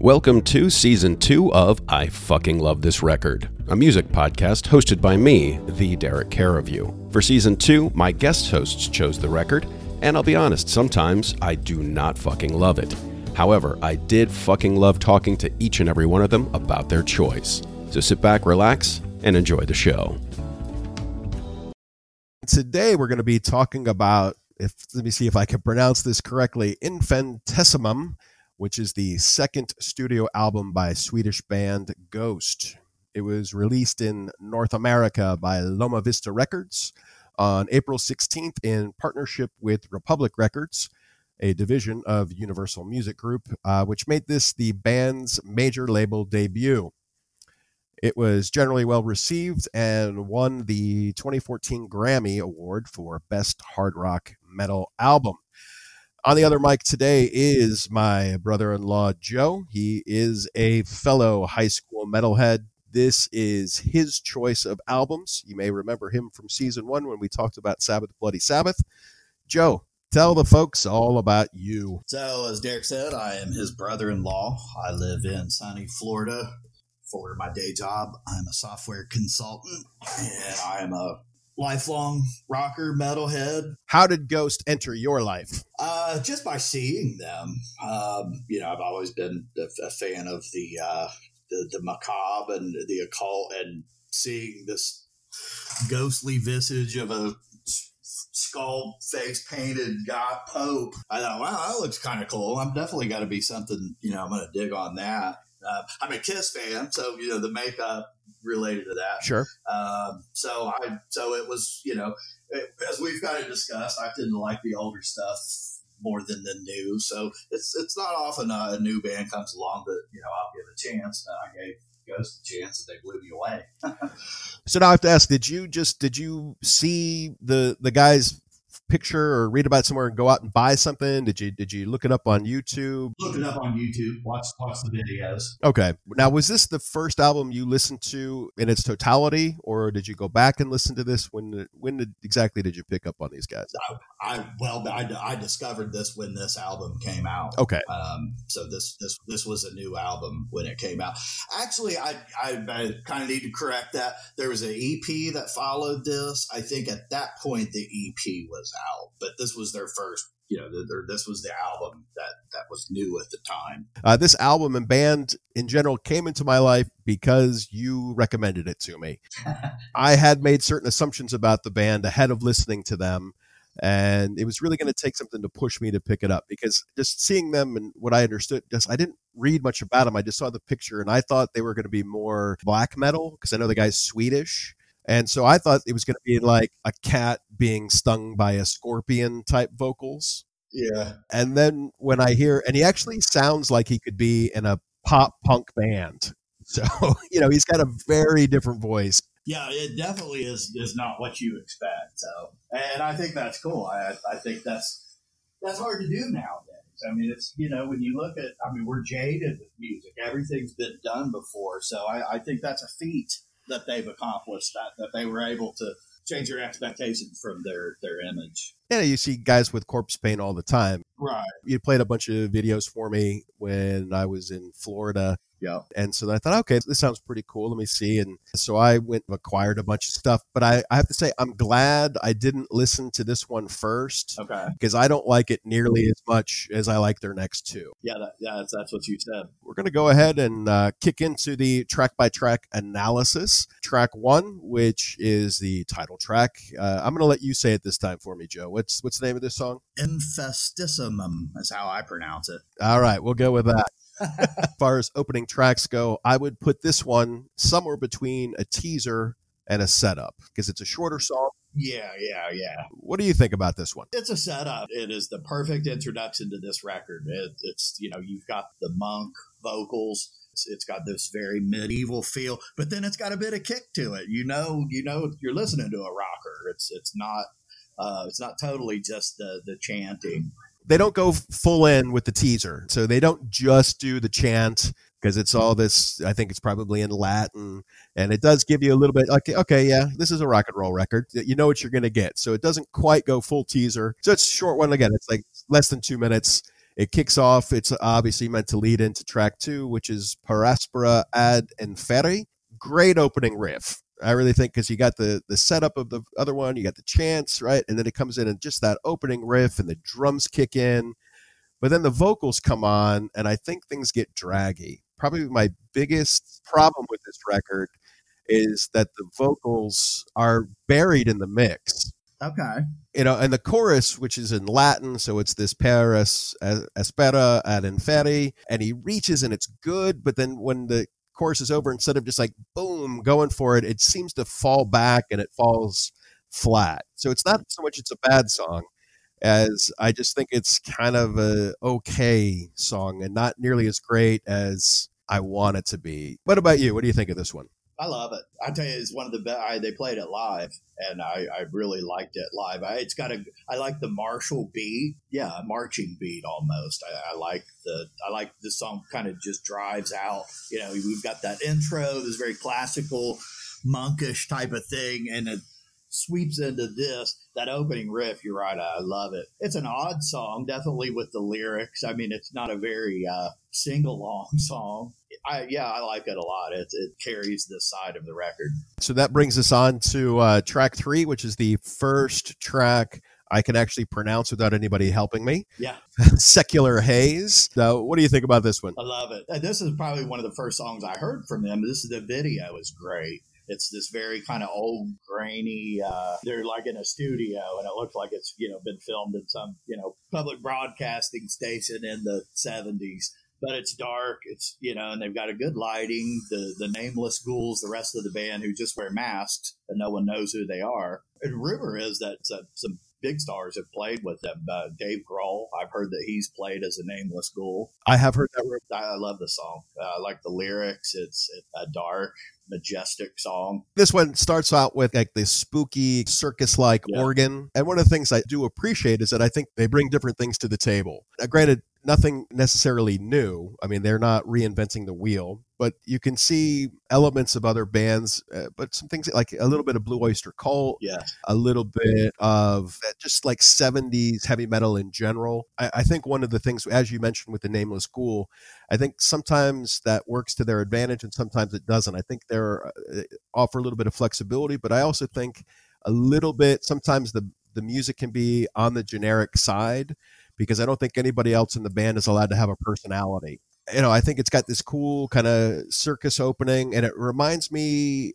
Welcome to season two of I Fucking Love This Record, a music podcast hosted by me, the Derek Care of You. For season two, my guest hosts chose the record, and I'll be honest, sometimes I do not fucking love it. However, I did fucking love talking to each and every one of them about their choice. So sit back, relax, and enjoy the show. Today we're going to be talking about if let me see if I can pronounce this correctly, Infinitesimum, which is the second studio album by Swedish band Ghost. It was released in North America by Loma Vista Records on April 16th in partnership with Republic Records, a division of Universal Music Group, uh, which made this the band's major label debut. It was generally well received and won the 2014 Grammy Award for Best Hard Rock Metal Album. On the other mic today is my brother in law, Joe. He is a fellow high school metalhead. This is his choice of albums. You may remember him from season one when we talked about Sabbath Bloody Sabbath. Joe, tell the folks all about you. So, as Derek said, I am his brother in law. I live in sunny Florida. For my day job, I'm a software consultant and I am a lifelong rocker, metalhead. How did Ghost enter your life? Uh, just by seeing them. Um, you know, I've always been a, a fan of the, uh, the the macabre and the occult, and seeing this ghostly visage of a skull face painted guy Pope. I thought, wow, that looks kind of cool. I'm definitely got to be something. You know, I'm going to dig on that. Uh, I'm a Kiss fan, so you know the makeup related to that. Sure. Um, so I, so it was, you know, it, as we've kind of discussed, I tend to like the older stuff more than the new. So it's it's not often a, a new band comes along that you know I'll give a chance. And I gave Ghost a chance, and they blew me away. so now I have to ask: Did you just did you see the the guys picture or read about somewhere and go out and buy something? Did you did you look it up on YouTube? Look it up on YouTube. Watch watch the videos. Okay. Now, was this the first album you listened to in its totality, or did you go back and listen to this? When when did, exactly did you pick up on these guys? I, I well, I, I discovered this when this album came out. Okay. Um, so this this this was a new album when it came out. Actually, I I, I kind of need to correct that. There was an EP that followed this. I think at that point the EP was out, but this was their first. You know, the, this was the album that that was new at the time. Uh, this album and band in general came into my life because you recommended it to me. I had made certain assumptions about the band ahead of listening to them and it was really going to take something to push me to pick it up because just seeing them and what I understood, just I didn't read much about them. I just saw the picture and I thought they were going to be more black metal because I know the guy's Swedish. And so I thought it was going to be like a cat being stung by a scorpion type vocals. Yeah. And then when I hear, and he actually sounds like he could be in a pop punk band. So, you know, he's got a very different voice. Yeah, it definitely is is not what you expect. So, and I think that's cool. I I think that's that's hard to do nowadays. I mean, it's you know when you look at, I mean, we're jaded with music. Everything's been done before, so I, I think that's a feat that they've accomplished. That that they were able to change your expectations from their their image. Yeah, you see guys with corpse paint all the time. Right. You played a bunch of videos for me when I was in Florida. Yeah. And so I thought, okay, this sounds pretty cool. Let me see. And so I went and acquired a bunch of stuff. But I, I have to say, I'm glad I didn't listen to this one first. Okay. Because I don't like it nearly as much as I like their next two. Yeah, that, yeah that's, that's what you said. We're going to go ahead and uh, kick into the track by track analysis. Track one, which is the title track. Uh, I'm going to let you say it this time for me, Joe. What's what's the name of this song? Infestissumam is how I pronounce it. All right, we'll go with that. As far as opening tracks go, I would put this one somewhere between a teaser and a setup because it's a shorter song. Yeah, yeah, yeah. What do you think about this one? It's a setup. It is the perfect introduction to this record. It, it's, you know, you've got the monk vocals. It's, it's got this very medieval feel, but then it's got a bit of kick to it. You know, you know, you're listening to a rocker. It's, it's not, uh, it's not totally just the, the chanting they don't go full in with the teaser. So they don't just do the chant because it's all this. I think it's probably in Latin, and it does give you a little bit. Okay, okay, yeah, this is a rock and roll record. You know what you're going to get. So it doesn't quite go full teaser. So it's short one again. It's like less than two minutes. It kicks off. It's obviously meant to lead into track two, which is Paraspera ad inferi. Great opening riff. I really think because you got the the setup of the other one, you got the chance, right, and then it comes in and just that opening riff and the drums kick in, but then the vocals come on, and I think things get draggy. Probably my biggest problem with this record is that the vocals are buried in the mix. Okay. You know, and the chorus, which is in Latin, so it's this Paris uh, espera ad inferi, and he reaches and it's good, but then when the chorus is over, instead of just like boom going for it, it seems to fall back and it falls flat. So it's not so much it's a bad song as I just think it's kind of a okay song and not nearly as great as I want it to be. What about you? What do you think of this one? I love it. I tell you, it's one of the best. They played it live, and I, I really liked it live. I, it's got a. I like the martial beat. Yeah, marching beat almost. I, I like the. I like the song. Kind of just drives out. You know, we've got that intro. This very classical, monkish type of thing, and it sweeps into this that opening riff you're right i love it it's an odd song definitely with the lyrics i mean it's not a very uh, single long song I, yeah i like it a lot it, it carries this side of the record so that brings us on to uh, track three which is the first track I can actually pronounce without anybody helping me. Yeah. Secular Haze. So, what do you think about this one? I love it. This is probably one of the first songs I heard from them. This is the video is great. It's this very kind of old, grainy. Uh, they're like in a studio, and it looks like it's you know been filmed in some you know public broadcasting station in the '70s. But it's dark. It's you know, and they've got a good lighting. The the nameless ghouls, the rest of the band who just wear masks, and no one knows who they are. And rumor is that uh, some big stars have played with them. Uh, Dave Grohl, I've heard that he's played as a nameless ghoul. I have heard that. I, I love the song. Uh, I like the lyrics. It's, it's a dark, majestic song. This one starts out with like this spooky circus like yeah. organ. And one of the things I do appreciate is that I think they bring different things to the table. Now, granted, nothing necessarily new. I mean, they're not reinventing the wheel, but you can see elements of other bands, uh, but some things like a little bit of Blue Oyster Cult, yeah, a little bit of just like 70s heavy metal in general. I, I think one of the things, as you mentioned with the Nameless Ghoul, I think sometimes that works to their advantage and sometimes it doesn't. I think they're uh, offer a little bit of flexibility, but I also think a little bit sometimes the the music can be on the generic side because I don't think anybody else in the band is allowed to have a personality. You know, I think it's got this cool kind of circus opening, and it reminds me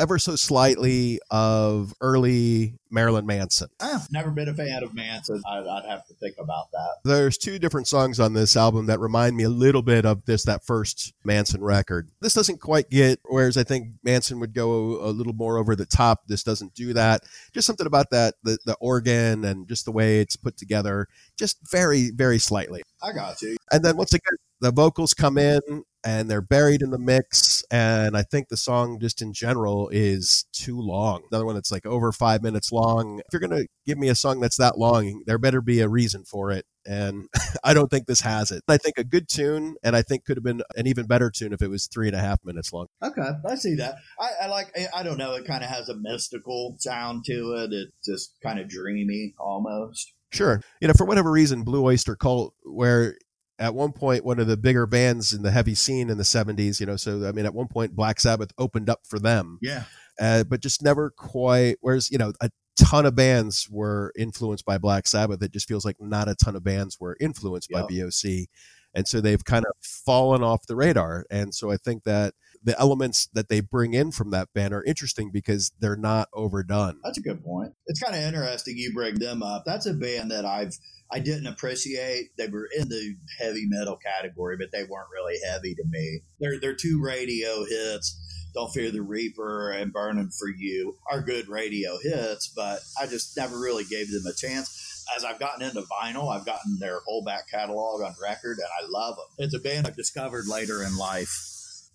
ever so slightly of early Marilyn Manson. I've never been a fan of Manson. I'd, I'd, have to think about that. There's two different songs on this album that remind me a little bit of this, that first Manson record. This doesn't quite get, whereas I think Manson would go a little more over the top. This doesn't do that. Just something about that, the, the organ and just the way it's put together, just very, very slightly. I got you. And then once again, the vocals come in and they're buried in the mix. And I think the song, just in general, is too long. Another one that's like over five minutes long. If you're going to give me a song that's that long, there better be a reason for it. And I don't think this has it. I think a good tune, and I think could have been an even better tune if it was three and a half minutes long. Okay, I see that. I, I like. I don't know. It kind of has a mystical sound to it. It's just kind of dreamy almost. Sure. You know, for whatever reason, Blue Oyster Cult, where at one point one of the bigger bands in the heavy scene in the 70s you know so i mean at one point black sabbath opened up for them. Yeah. Uh, but just never quite whereas you know a ton of bands were influenced by black sabbath. It just feels like not a ton of bands were influenced yep. by boc and so they've kind of fallen off the radar. And so i think that the elements that they bring in from that band are interesting because they're not overdone. That's a good point. It's kind of interesting you bring them up. That's a band that i've I didn't appreciate. They were in the heavy metal category, but they weren't really heavy to me. They're two radio hits. Don't Fear the Reaper and Burning for You are good radio hits, but I just never really gave them a chance. As I've gotten into vinyl, I've gotten their whole back catalog on record, and I love them. It's a band I've discovered later in life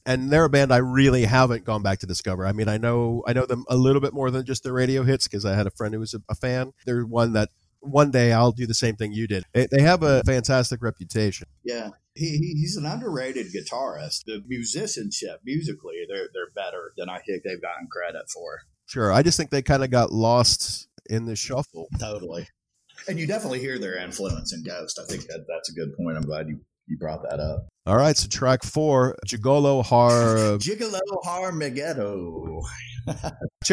and they're a band I really haven't gone back to discover. I mean, I know I know them a little bit more than just their radio hits because I had a friend who was a, a, fan. They're one that one day I'll do the same thing you did. They have a fantastic reputation. Yeah. He, he's an underrated guitarist. The musicianship, musically, they're they're better than I think they've gotten credit for. Sure, I just think they kind of got lost in the shuffle. Totally. and you definitely hear their influence in Ghost. I think that that's a good point. I'm glad you you brought that up. All right, so track four, Gigolo Har. Gigolo Harmageddon.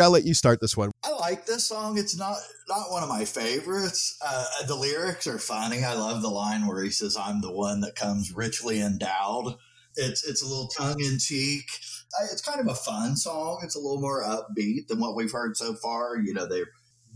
I'll let you start this one. I like this song. It's not not one of my favorites. Uh, the lyrics are funny. I love the line where he says, "I'm the one that comes richly endowed." It's it's a little tongue in cheek. It's kind of a fun song. It's a little more upbeat than what we've heard so far. You know, they're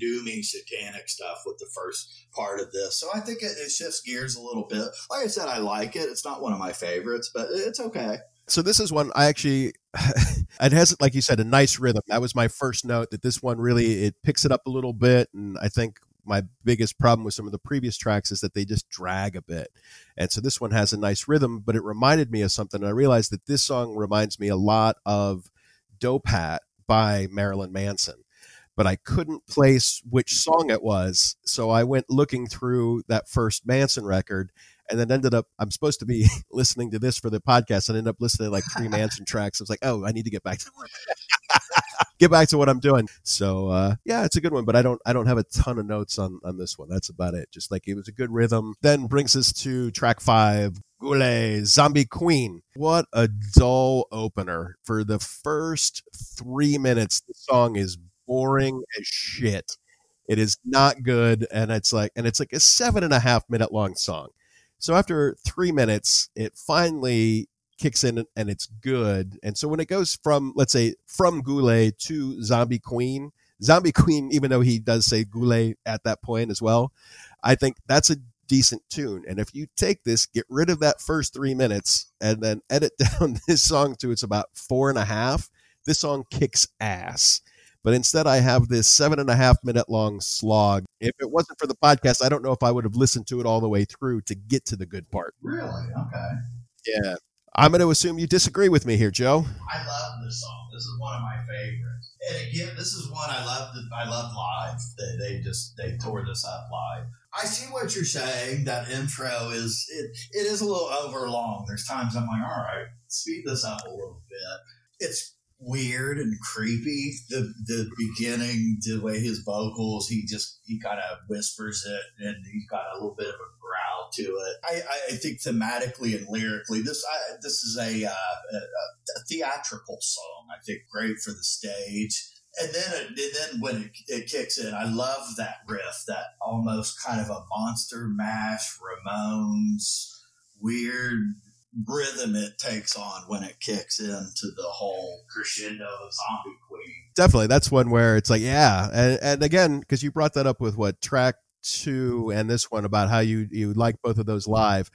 doomy satanic stuff with the first part of this. So I think it, it shifts gears a little bit. Like I said, I like it. It's not one of my favorites, but it's okay. So this is one I actually it has like you said a nice rhythm. That was my first note that this one really it picks it up a little bit and I think my biggest problem with some of the previous tracks is that they just drag a bit. And so this one has a nice rhythm, but it reminded me of something. And I realized that this song reminds me a lot of Dope Hat by Marilyn Manson but I couldn't place which song it was. So I went looking through that first Manson record and then ended up, I'm supposed to be listening to this for the podcast and ended up listening to like three Manson tracks. I was like, oh, I need to get back to get back to what I'm doing. So uh, yeah, it's a good one, but I don't I don't have a ton of notes on on this one. That's about it. Just like it was a good rhythm. Then brings us to track five, Ghuleh, Zombie Queen. What a dull opener. For the first three minutes, the song is boring as shit. It is not good, and it's like and it's like a seven and a half minute long song. So after three minutes, it finally kicks in and it's good. And so when it goes from let's say from Ghuleh to Zombie Queen, Zombie Queen, even though he does say Ghuleh at that point as well, I think that's a decent tune. And if you take this, get rid of that first three minutes, and then edit down this song to it's about four and a half, this song kicks ass. But instead, I have this seven and a half minute long slog. If it wasn't for the podcast, I don't know if I would have listened to it all the way through to get to the good part. Really? Okay. Yeah. I'm going to assume you disagree with me here, Joe. I love this song. This is one of my favorites. And again, this is one I love. I love live. They, they just they tore this up live. I see what you're saying. That intro is it. It is a little over long. There's times I'm like, all right, speed this up a little bit. It's weird and creepy. The the beginning, the way his vocals, he just he kind of whispers it, and he's got a little bit of a growl to it. I, I think thematically and lyrically, this I, this is a, uh, a, a, theatrical song. I think great for the stage. And then, it, and then when it, it kicks in, I love that riff, that almost kind of a monster mash, Ramones, weird rhythm it takes on when it kicks into the whole crescendo of Zombie Queen. Definitely, that's one where it's like, yeah, and, and again, because you brought that up with what track two and this one about how you you like both of those live.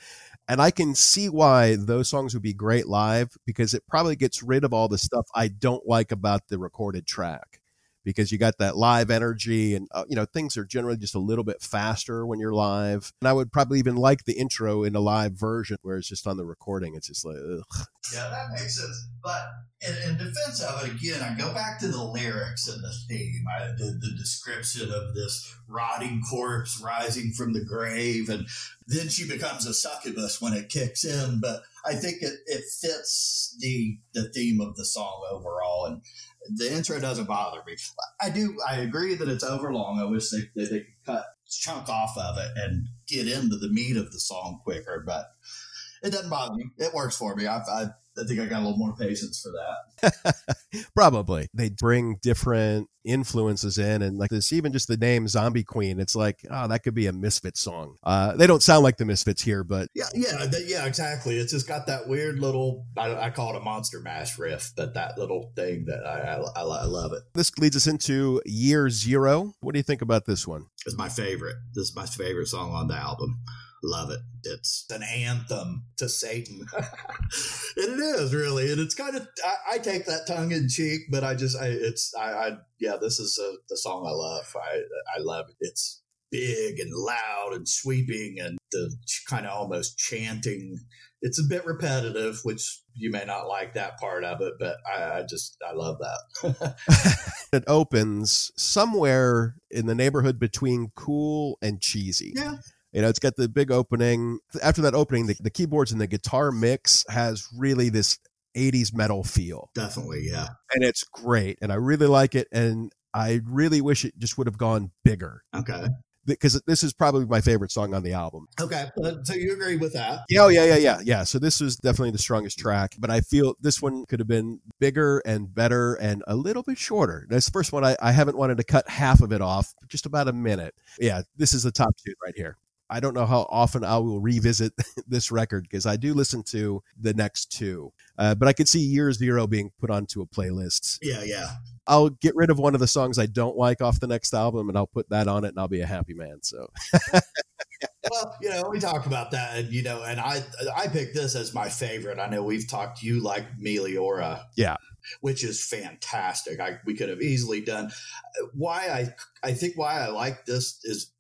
And I can see why those songs would be great live because it probably gets rid of all the stuff I don't like about the recorded track because you got that live energy and uh, you know things are generally just a little bit faster when you're live. And i would probably even like the intro in a live version where it's just on the recording. It's just like ugh. yeah that makes sense. But in, in, defense of it again i go back to the lyrics and the theme. I, the, the description of this rotting corpse rising from the grave and then she becomes a succubus when it kicks in. But i think it, it fits the the theme of the song overall. And the intro doesn't bother me. I do. I agree that it's overlong. I wish they, they, they could cut chunk off of it and get into the meat of the song quicker, but it doesn't bother me. It works for me. I, I, I think I got a little more patience for that. Probably. They bring different influences in and like this even just the name zombie queen it's like oh that could be a misfit song uh they don't sound like the misfits here but yeah yeah yeah exactly it's just got that weird little I, I call it a monster mash riff but that little thing that I, I, I love it this leads us into year zero what do you think about this one it's my favorite this is my favorite song on the album love it. It's an anthem to Satan. it is really, and it's kind of, I, I, take that tongue in cheek, but I just, I, it's, I, I yeah, this is a, the song I love. I, I love it. It's big and loud and sweeping and the kind of almost chanting. It's a bit repetitive, which you may not like that part of it, but I, I just, I love that. it opens somewhere in the neighborhood between cool and cheesy. Yeah you know, it's got the big opening. After that opening, the, the keyboards and the guitar mix has really this 80s metal feel. Definitely, yeah. And it's great. And I really like it. And I really wish it just would have gone bigger. Okay. because this is probably my favorite song on the album. Okay, so you agree with that? Yeah, oh, yeah, yeah, yeah, yeah. So this was definitely the strongest track, but I feel this one could have been bigger and better and a little bit shorter. This first one, I, I haven't wanted to cut half of it off, just about a minute. Yeah, this is the top two right here. I don't know how often I will revisit this record because I do listen to the next two, uh, but I could see Year Zero being put onto a playlist. Yeah, yeah. I'll get rid of one of the songs I don't like off the next album, and I'll put that on it, and I'll be a happy man. So. well, you know, we talk about that, and you know, and I I picked this as my favorite. I know we've talked. You like Meliora, yeah, which is fantastic. I we could have easily done. Why I I think why I like this is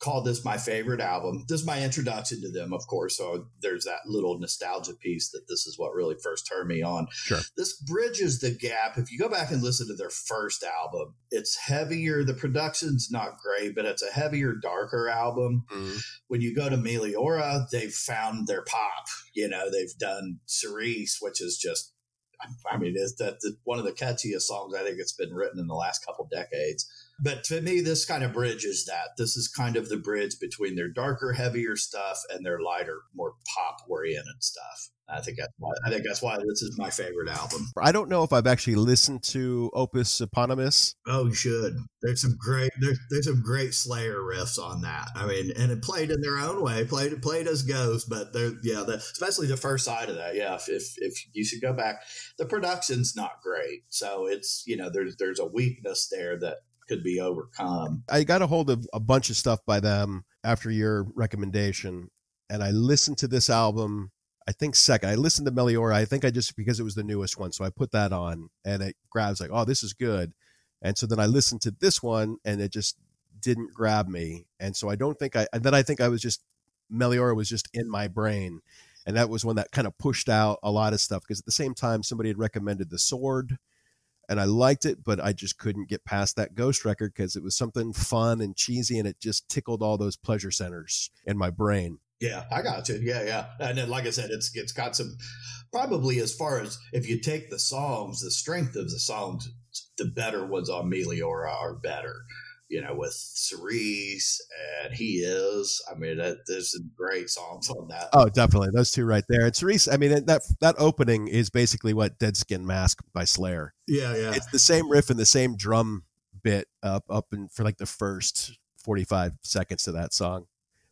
called this my favorite album. This is my introduction to them, of course. So there's that little nostalgia piece that this is what really first turned me on. Sure. This bridges the gap. If you go back and listen to their first album, it's heavier. The production's not great, but it's a heavier, darker album. Mm-hmm. When you go to Meliora, they've found their pop. You know, they've done Cirice, which is just I mean, it's that one of the catchiest songs I think it's been written in the last couple decades but to me, this kind of bridges that. This is kind of the bridge between their darker, heavier stuff and their lighter, more pop oriented stuff. I think that's why I think that's why this is my favorite album. I don't know if I've actually listened to Opus Eponymous. Oh, you should. There's some great there's, there's some great Slayer riffs on that. I mean, and it played in their own way, played played as Ghost, but they're yeah, the, especially the first side of that. Yeah, if, if if you should go back, the production's not great, so it's you know there's there's a weakness there that could be overcome. I got a hold of a bunch of stuff by them after your recommendation, and I listened to this album. I think second. I listened to Meliora. I think I just because it was the newest one, so I put that on, and it grabs like, oh, this is good. And so then I listened to this one, and it just didn't grab me. And so I don't think I. And then I think I was just Meliora was just in my brain, and that was one that kind of pushed out a lot of stuff because at the same time somebody had recommended the Sword and I liked it, but I just couldn't get past that Ghost record because it was something fun and cheesy, and it just tickled all those pleasure centers in my brain. Yeah, I got you. Yeah, yeah. And then, like I said, it's it's got some probably as far as if you take the songs, the strength of the songs, the better ones on Meliora are better you know, with Cirice and He Is. I mean, that, there's some great songs on that. Oh, definitely. Those two right there. And Cirice, I mean, that that opening is basically what Dead Skin Mask by Slayer. Yeah, yeah. It's the same riff and the same drum bit up up in, for like the first 45 seconds of that song.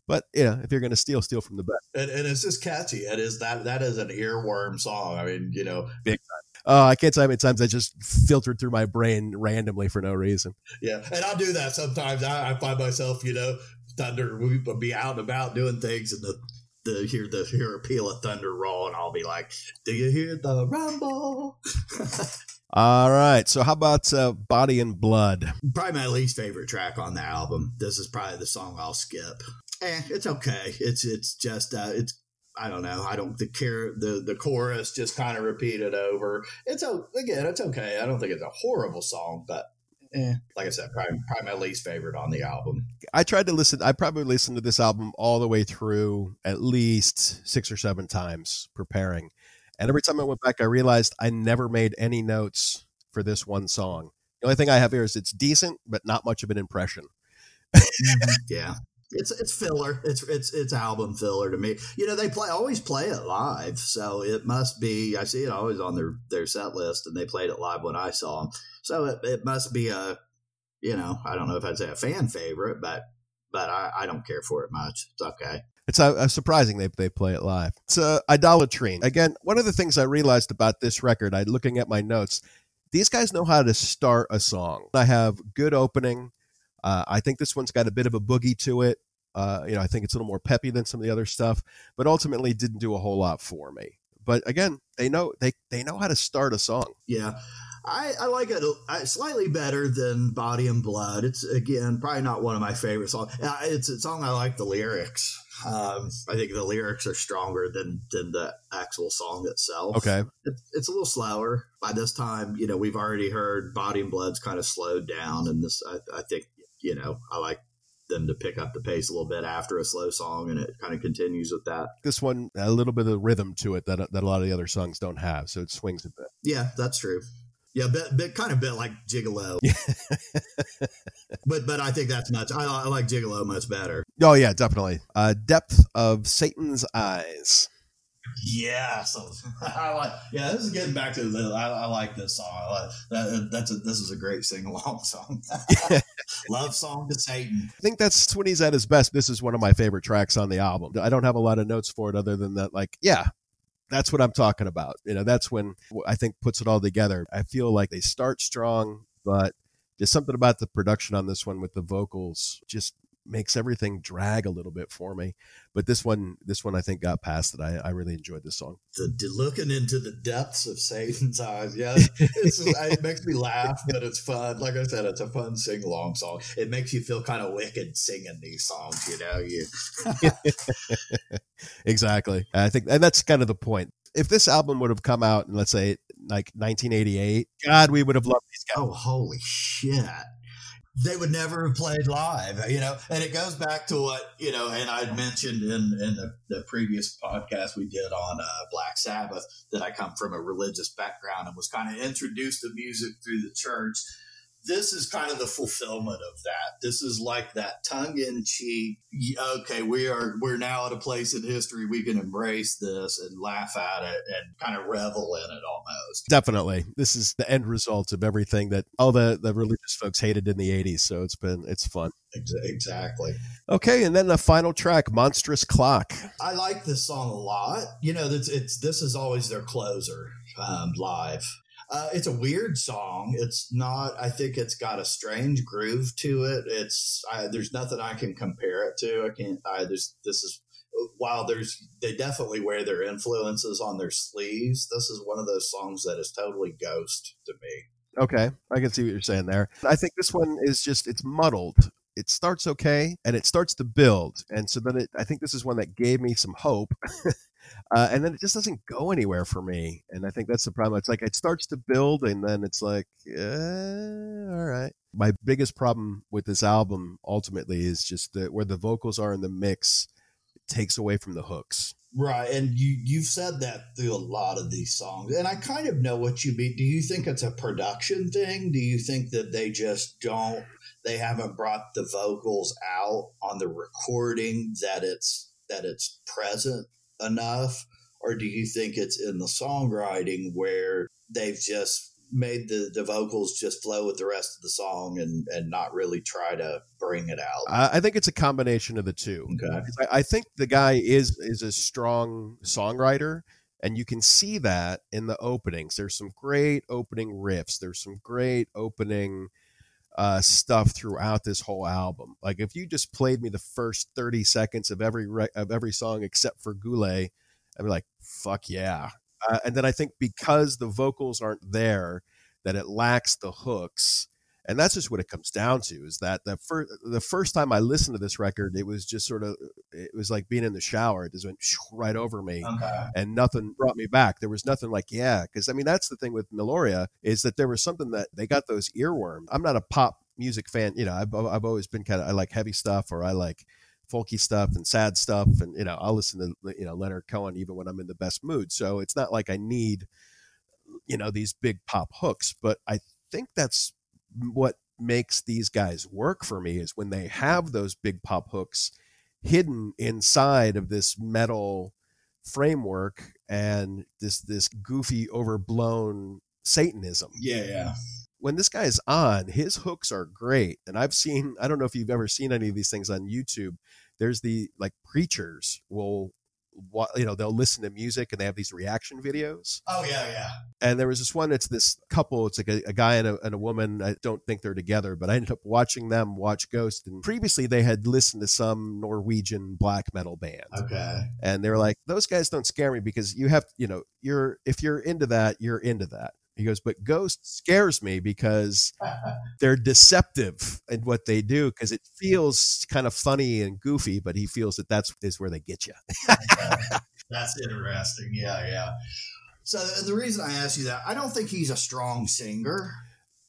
But yeah, if you're going to steal, steal from the best. And, and it's just catchy. It is that that is an earworm song. I mean, you know, big time. Oh, I can't tell how many times I just filtered through my brain randomly for no reason. Yeah, and I'll do that sometimes. I, I find myself, you know, thunder. We will be out and about doing things, and the the hear the hear a peal of thunder roll, and I'll be like, "Do you hear the rumble?" All right. So how about uh, Body and Blood? Probably my least favorite track on the album. This is probably the song I'll skip. Eh, it's okay. It's it's just uh, it's I don't know. I don't the care the the chorus just kind of repeated over. It's again, it's okay. I don't think it's a horrible song, but eh, like I said, probably, probably my least favorite on the album. I tried to listen. I probably listened to this album all the way through at least six or seven times preparing, and every time I went back, I realized I never made any notes for this one song. The only thing I have here is it's decent, but not much of an impression. Yeah it's it's filler. It's it's it's album filler to me. You know, they play always play it live, so it must be. I see it always on their their set list, and they played it live when I saw them. So it, it must be a, you know, I don't know if I'd say a fan favorite, but but I, I don't care for it much. It's okay. It's uh, uh surprising they, they play it live. It's uh, idolatry. Again, one of the things I realized about this record, I looking at my notes, these guys know how to start a song. I have good opening. Uh, I think this one's got a bit of a boogie to it. Uh, you know, I think it's a little more peppy than some of the other stuff, but ultimately didn't do a whole lot for me. But again, they know they they know how to start a song. Yeah. I, I like it slightly better than Body and Blood. It's again probably not one of my favorite songs. It's a song I like the lyrics. Um, I think the lyrics are stronger than than the actual song itself. Okay, it, it's a little slower. By this time, you know, we've already heard Body and Blood's kind of slowed down, and this I, I think you know I like them to pick up the pace a little bit after a slow song, and it kind of continues with that. This one, a little bit of rhythm to it that that a lot of the other songs don't have, so it swings a bit. Yeah, that's true. Yeah, bit, bit kind of bit like Gigolo. but but I think that's much. I, I like Gigolo much better. Oh yeah, definitely. Uh, depth of Satan's eyes. Yeah, so I like. Yeah, this is getting back to the. I, I like this song. I like, that, that's a, this is a great sing along song. Love song to Satan. I think that's when he's at his best. This is one of my favorite tracks on the album. I don't have a lot of notes for it other than that. Like, yeah, that's what I'm talking about. You know, that's when I think puts it all together. I feel like they start strong, but there's something about the production on this one with the vocals just makes everything drag a little bit for me. But this one, this one, I think got past it. I, I really enjoyed this song. The, looking into the depths of Satan's eyes, yeah, it makes me laugh, but it's fun. Like I said, it's a fun sing along song. It makes you feel kind of wicked singing these songs. You know, you exactly. I think, and that's kind of the point. If this album would have come out in, let's say, like 1988, God, we would have loved these guys. Oh, holy shit! They would never have played live, you know. And it goes back to what you know, and I mentioned in in the, the previous podcast we did on uh, Black Sabbath that I come from a religious background and was kind of introduced to music through the church this is kind of the fulfillment of that. This is like that tongue in cheek. Okay, we are we're now at a place in history we can embrace this and laugh at it and kind of revel in it almost. Definitely, this is the end result of everything that all the the religious folks hated in the '80s. So it's been it's fun. Exactly. Okay, and then the final track, "Monstrance Clock." I like this song a lot. You know, it's, it's this is always their closer um, live. Uh, it's a weird song. It's not. I think it's got a strange groove to it. It's I, there's nothing I can compare it to. I can't. I there's this is while there's they definitely wear their influences on their sleeves. This is one of those songs that is totally ghost to me. Okay, I can see what you're saying there. I think this one is just it's muddled. It starts okay and it starts to build, and so then it, I think this is one that gave me some hope Uh, and then it just doesn't go anywhere for me. And I think that's the problem. It's like it starts to build, and then it's like, eh, all right. My biggest problem with this album ultimately is just that where the vocals are in the mix, takes away from the hooks. Right, and you you've said that through a lot of these songs, and I kind of know what you mean. Do you think it's a production thing? Do you think that they just don't? They haven't brought the vocals out on the recording that it's that it's present enough, or do you think it's in the songwriting where they've just made the, the vocals just flow with the rest of the song and, and not really try to bring it out? I think it's a combination of the two. Okay. I, I think the guy is is a strong songwriter and you can see that in the openings. There's some great opening riffs. There's some great opening uh, stuff throughout this whole album. Like if you just played me the first 30 seconds of every re- of every song except for Ghuleh, I'd be like, fuck yeah. Uh, and then I think because the vocals aren't there, that it lacks the hooks and that's just what it comes down to is that the first the first time I listened to this record, it was just sort of it was like being in the shower. It just went right over me, okay. and nothing brought me back. There was nothing like yeah, because I mean that's the thing with Meliora is that there was something that they got those earworms. I'm not a pop music fan, you know. I've I've always been kind of I like heavy stuff or I like folky stuff and sad stuff, and you know I'll listen to you know Leonard Cohen even when I'm in the best mood. So it's not like I need you know these big pop hooks, but I think that's what makes these guys work for me is when they have those big pop hooks hidden inside of this metal framework and this this goofy overblown satanism. Yeah yeah. When this guy is on his hooks are great. And i've seen i don't know if you've ever seen any of these things on youtube there's the like preachers will you know they'll listen to music and they have these reaction videos. Oh yeah yeah. And there was this one it's this couple it's like a, a guy and a, and a, woman i don't think they're together but i ended up watching them watch ghost and previously they had listened to some norwegian black metal band. Okay. And they were like those guys don't scare me because you have you know you're if you're into that you're into that he goes, but Ghost scares me because they're deceptive in what they do because it feels kind of funny and goofy, but he feels that that's is where they get you. that's interesting. Yeah, yeah. So the reason I ask you that, I don't think he's a strong singer.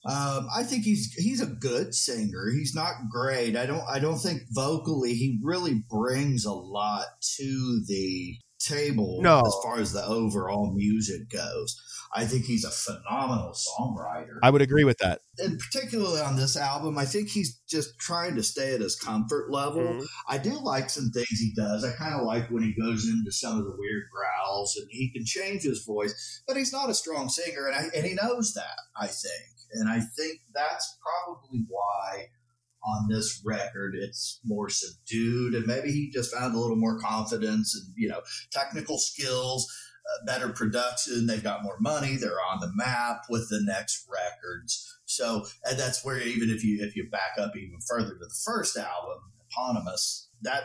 Um, I think he's he's a good singer. He's not great. I don't I don't think vocally he really brings a lot to the table No. as far as the overall music goes. I think he's a phenomenal songwriter. I would agree with that. and particularly on this album, I think he's just trying to stay at his comfort level. Mhm. I do like some things he does. I kind of like when he goes into some of the weird growls and he can change his voice, but he's not a strong singer, and, I, and he knows that, I think. And I think that's probably why on this record it's more subdued, and maybe he just found a little more confidence and, you know, technical skills. Uh, better production, they've got more money, they're on the map with the next records. So, and that's where even if you if you back up even further to the first album, eponymous, that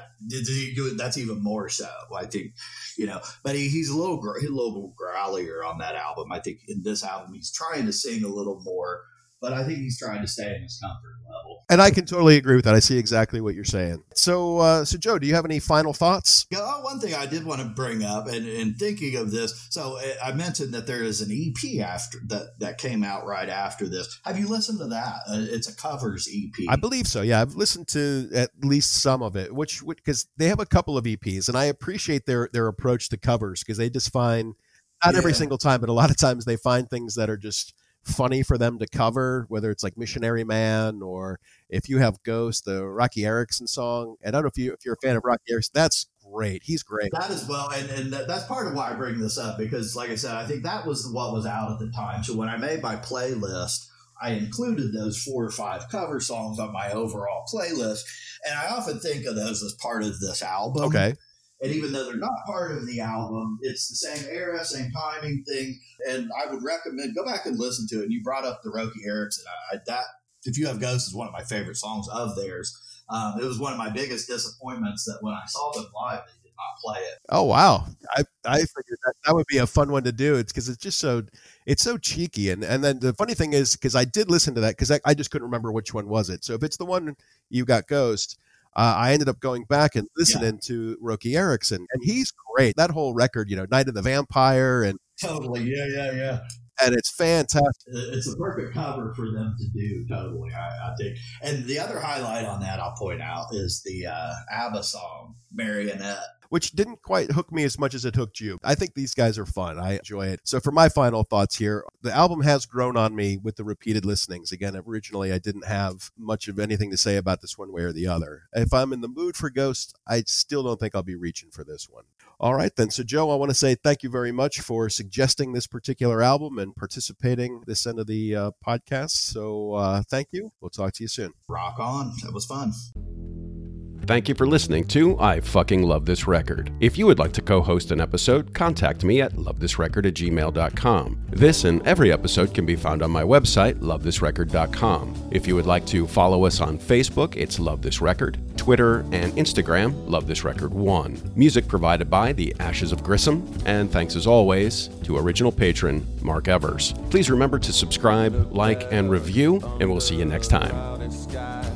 that's even more so. I think, you know, but he, he's a little he's a little growlier on that album. I think in this album he's trying to sing a little more, but I think he's trying to stay in his comfort level. And I can totally agree with that. I see exactly what you're saying. So, uh, so Joe, do you have any final thoughts? Yeah, oh, one thing I did want to bring up, and, and thinking of this, so uh, I mentioned that there is an EP after that that came out right after this. Have you listened to that? Uh, it's a covers EP. I believe so. Yeah, I've listened to at least some of it, which because they have a couple of EPs, and I appreciate their their approach to covers because they just find not every single time, but a lot of times they find things that are just funny for them to cover, whether it's like Missionary Man or if you have Ghost, the Roky Erickson song. And I don't know if you if you're a fan of Roky Erickson, that's great. He's great. That as well, and, and that- that's part of why I bring this up because, like I said, I think that was what was out at the time. So when I made my playlist, I included those four or five cover songs on my overall playlist, and I often think of those as part of this album. Okay. And even though they're not part of the album, it's the same era, same timing thing. And I would recommend go back and listen to it. And you brought up the Roky Erickson. I, that if you have Ghosts is one of my favorite songs of theirs. Um, it was one of my biggest disappointments that when I saw them live, they did not play it. Oh wow! I I figured that that would be a fun one to do. It's because it's just so it's so cheeky, and and then the funny thing is because I did listen to that because I, I just couldn't remember which one was it. So if it's the one you got Ghost, uh, I ended up going back and listening to Roky Erickson, and he's great. That whole record, you know, Night of the Vampire, and Totally, yeah, yeah, yeah. and it's fantastic. It's a perfect cover for them to do. Totally, I, I think. And the other highlight on that, I'll point out, is the uh, ABBA song "Marionette." Which didn't quite hook me as much as it hooked you. I think these guys are fun. I enjoy it. So for my final thoughts here, the album has grown on me with the repeated listenings. Again, originally I didn't have much of anything to say about this one way or the other. If I'm in the mood for Ghost, I still don't think I'll be reaching for this one. All right then. So Joe, I want to say thank you very much for suggesting this particular album and participating this end of the uh, podcast. So uh, thank you. We'll talk to you soon. Rock on! That was fun. Thank you for listening to I Fucking Love This Record. If you would like to co host an episode, contact me at lovethisrecord at gmail.com. This and every episode can be found on my website, lovethisrecord.com. If you would like to follow us on Facebook, it's Love This Record, Twitter, and Instagram, Love This Record 1. Music provided by The Ashes of Grissom, and thanks as always to original patron Mark Evers. Please remember to subscribe, like, and review, and we'll see you next time.